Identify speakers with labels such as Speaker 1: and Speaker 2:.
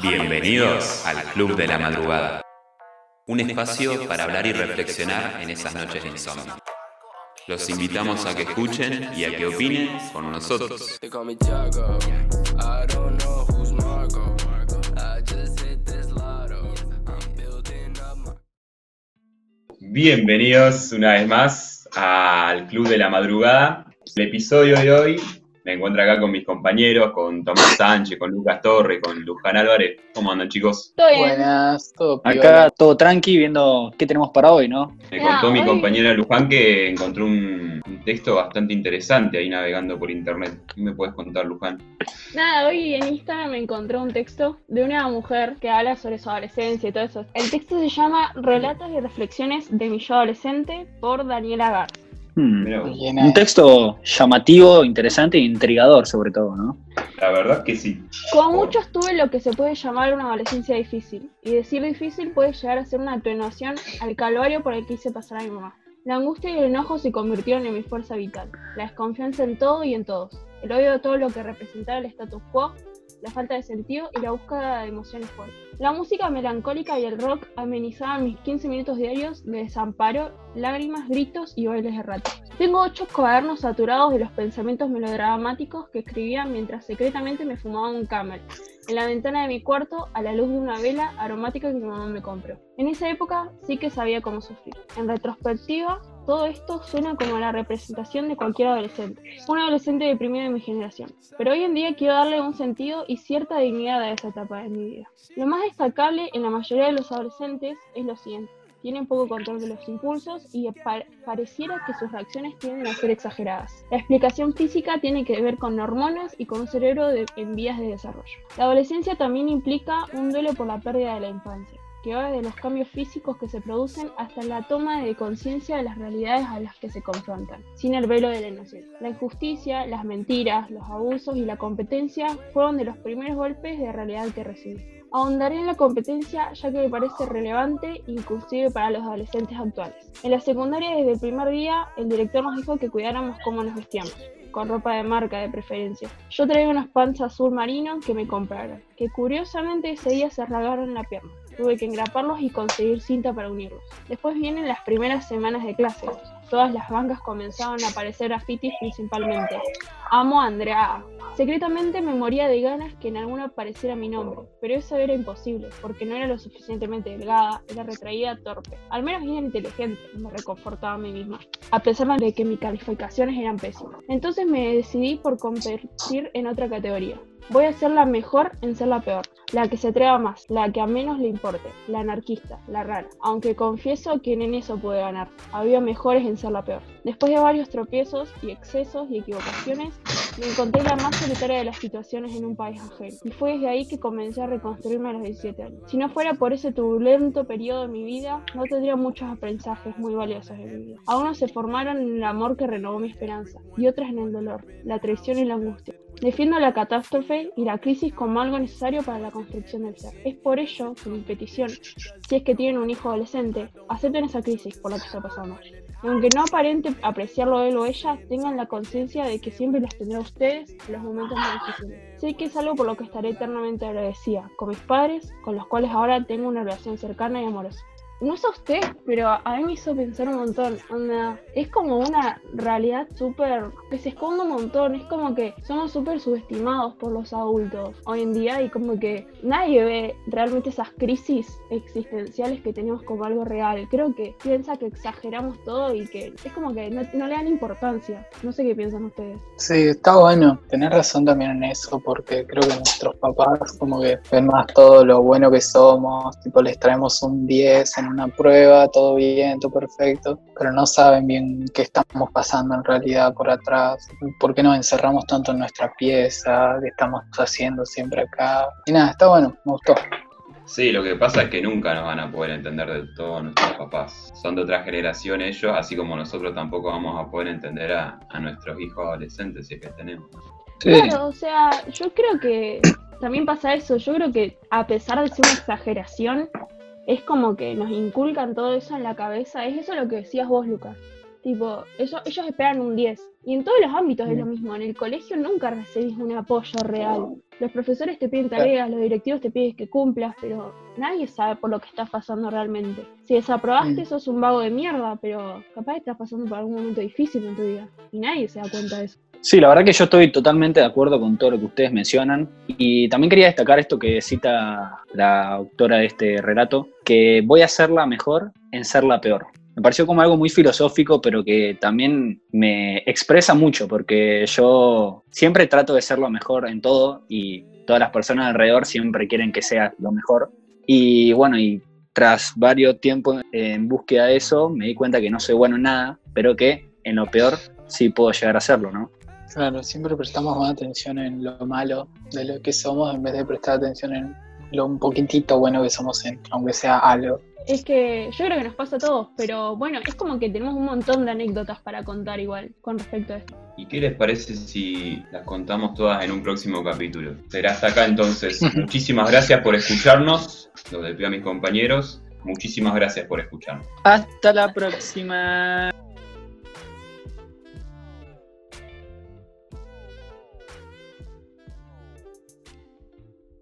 Speaker 1: Bienvenidos al Club de la Madrugada, un espacio para hablar y reflexionar en esas noches de insomnio. Los invitamos a que escuchen y a que opinen con nosotros. Bienvenidos una vez más al Club de la Madrugada. El episodio de hoy me encuentro acá con mis compañeros, con Tomás Sánchez, con Lucas Torre, con Luján Álvarez. ¿Cómo andan, chicos?
Speaker 2: Todo bien.
Speaker 3: Buenas, todo
Speaker 4: Acá todo tranqui, viendo qué tenemos para hoy, ¿no?
Speaker 1: Me
Speaker 2: Ah,
Speaker 1: contó mi
Speaker 2: hoy-
Speaker 1: compañera Luján que encontró un, un texto bastante interesante ahí navegando por internet. ¿Qué me puedes contar, Luján?
Speaker 2: Nada, hoy en Instagram me encontré un texto de una mujer que habla sobre su adolescencia y todo eso. El texto se llama Relatos y reflexiones de mi yo adolescente por Daniela Gar.
Speaker 4: Hmm. Un texto llamativo, interesante e intrigador, sobre todo, ¿no?
Speaker 1: La verdad que sí.
Speaker 2: Como muchos tuve lo que se puede llamar una adolescencia difícil. Y decir difícil puede llegar a ser una atenuación al calvario por el que hice pasar a mi mamá. La angustia y el enojo se convirtieron en mi fuerza vital. La desconfianza en todo y en todos. El odio a todo lo que representaba el status quo, la falta de sentido y la búsqueda de emociones fuertes. La música melancólica y el rock amenizaban mis 15 minutos diarios de desamparo, lágrimas, gritos y bailes erráticos. Tengo ocho cuadernos saturados de los pensamientos melodramáticos que escribía mientras secretamente me fumaba un camel en la ventana de mi cuarto a la luz de una vela aromática que mi mamá me compró. En esa época sí que sabía cómo sufrir. En retrospectiva, todo esto suena como la representación de cualquier adolescente, un adolescente deprimido de mi generación. Pero hoy en día quiero darle un sentido y cierta dignidad a esa etapa de mi vida. Lo más destacable en la mayoría de los adolescentes es lo siguiente. Tienen poco control de los impulsos y pa- pareciera que sus reacciones tienden a ser exageradas. La explicación física tiene que ver con hormonas y con un cerebro en vías de desarrollo. La adolescencia también implica un duelo por la pérdida de la infancia, que va desde los cambios físicos que se producen hasta la toma de conciencia de las realidades a las que se confrontan, sin el velo de la inocencia. La injusticia, las mentiras, los abusos y la competencia fueron de los primeros golpes de realidad que recibí. Ahondaré en la competencia ya que me parece relevante inclusive para los adolescentes actuales. En la secundaria desde el primer día el director nos dijo que cuidáramos cómo nos vestíamos, con ropa de marca de preferencia. Yo traía unos pants azul marino que me compraron, que curiosamente ese día se rasgaron la pierna. Tuve que engraparlos y conseguir cinta para unirlos. Después vienen las primeras semanas de clase. Todas las bancas comenzaron a aparecer grafitis principalmente. Amo a Andrea. Secretamente me moría de ganas que en alguna apareciera mi nombre, pero eso era imposible, porque no era lo suficientemente delgada, era retraída, torpe. Al menos era inteligente, me reconfortaba a mí misma, a pesar de que mis calificaciones eran pésimas. Entonces me decidí por competir en otra categoría. Voy a ser la mejor en ser la peor, la que se atreva más, la que a menos le importe, la anarquista, la rara. Aunque confieso que en eso pude ganar, había mejores en ser la peor. Después de varios tropiezos y excesos y equivocaciones, me encontré la más solitaria de las situaciones en un país ajeno. Y fue desde ahí que comencé a reconstruirme a los 17 años. Si no fuera por ese turbulento periodo de mi vida, no tendría muchos aprendizajes muy valiosos de mi vida. Algunos se formaron en el amor que renovó mi esperanza, y otros en el dolor, la traición y la angustia. Defiendo la catástrofe y la crisis como algo necesario para la construcción del ser. Es por ello que mi petición, si es que tienen un hijo adolescente, acepten esa crisis por la que está pasando. Aunque no aparente apreciarlo él o ella, tengan la conciencia de que siempre los tendré a ustedes en los momentos más difíciles. Sé que es algo por lo que estaré eternamente agradecida, con mis padres, con los cuales ahora tengo una relación cercana y amorosa. No sé usted, pero a mí me hizo pensar un montón. Es como una realidad súper. que se esconde un montón. Es como que somos súper subestimados por los adultos hoy en día y como que nadie ve realmente esas crisis existenciales que tenemos como algo real. Creo que piensa que exageramos todo y que es como que no, le dan importancia. No sé qué piensan ustedes.
Speaker 3: Sí, está bueno. Tenés razón también en eso, porque creo que nuestros papás como que ven más todo lo bueno que somos, tipo les traemos un 10 en una prueba, todo bien, todo perfecto, pero no saben bien qué estamos pasando en realidad por atrás, por qué nos encerramos tanto en nuestra pieza, qué estamos haciendo siempre acá. Y nada, está bueno, me gustó.
Speaker 1: Sí, lo que pasa es que nunca nos van a poder entender del todo nuestros papás. Son de otra generación ellos, así como nosotros tampoco vamos a poder entender a, a nuestros hijos adolescentes si es que tenemos.
Speaker 3: Sí,
Speaker 2: Claro, o sea, yo creo que también pasa eso. Yo creo que a pesar de ser una exageración, es como que nos inculcan todo eso en la cabeza. Es eso lo que decías vos, Lucas. Tipo, ellos, ellos esperan un 10. Y en todos los ámbitos es lo mismo. En el colegio nunca recibís un apoyo real. Los profesores te piden tareas, los directivos te piden que cumplas, pero nadie sabe por lo que estás pasando realmente. Si desaprobaste,
Speaker 3: Mm.
Speaker 2: sos un vago de mierda, pero capaz estás pasando por algún momento difícil en tu vida. Y nadie se da cuenta de eso.
Speaker 4: Sí, la verdad que yo estoy totalmente de acuerdo con todo lo que ustedes mencionan y también quería destacar esto que cita la autora de este relato, que voy a hacerla mejor en serla peor. Me pareció como algo muy filosófico, pero que también me expresa mucho, porque yo siempre trato de ser lo mejor en todo y todas las personas alrededor siempre quieren que sea lo mejor. Y bueno, y tras varios tiempos en búsqueda de eso, me di cuenta que no soy bueno en nada, pero que en lo peor sí puedo llegar a hacerlo, ¿no?
Speaker 3: Claro, siempre prestamos más atención en lo malo de lo que somos en vez de prestar atención en lo un poquitito bueno que somos, en, aunque sea algo.
Speaker 2: Es que yo creo que nos pasa a todos, pero bueno, es como que tenemos un montón de anécdotas para contar igual con respecto a esto.
Speaker 1: ¿Y qué les parece si las contamos todas en un próximo capítulo? Será hasta acá entonces. Muchísimas gracias por escucharnos. Los despido a mis compañeros. Muchísimas gracias por escucharnos.
Speaker 4: Hasta la próxima.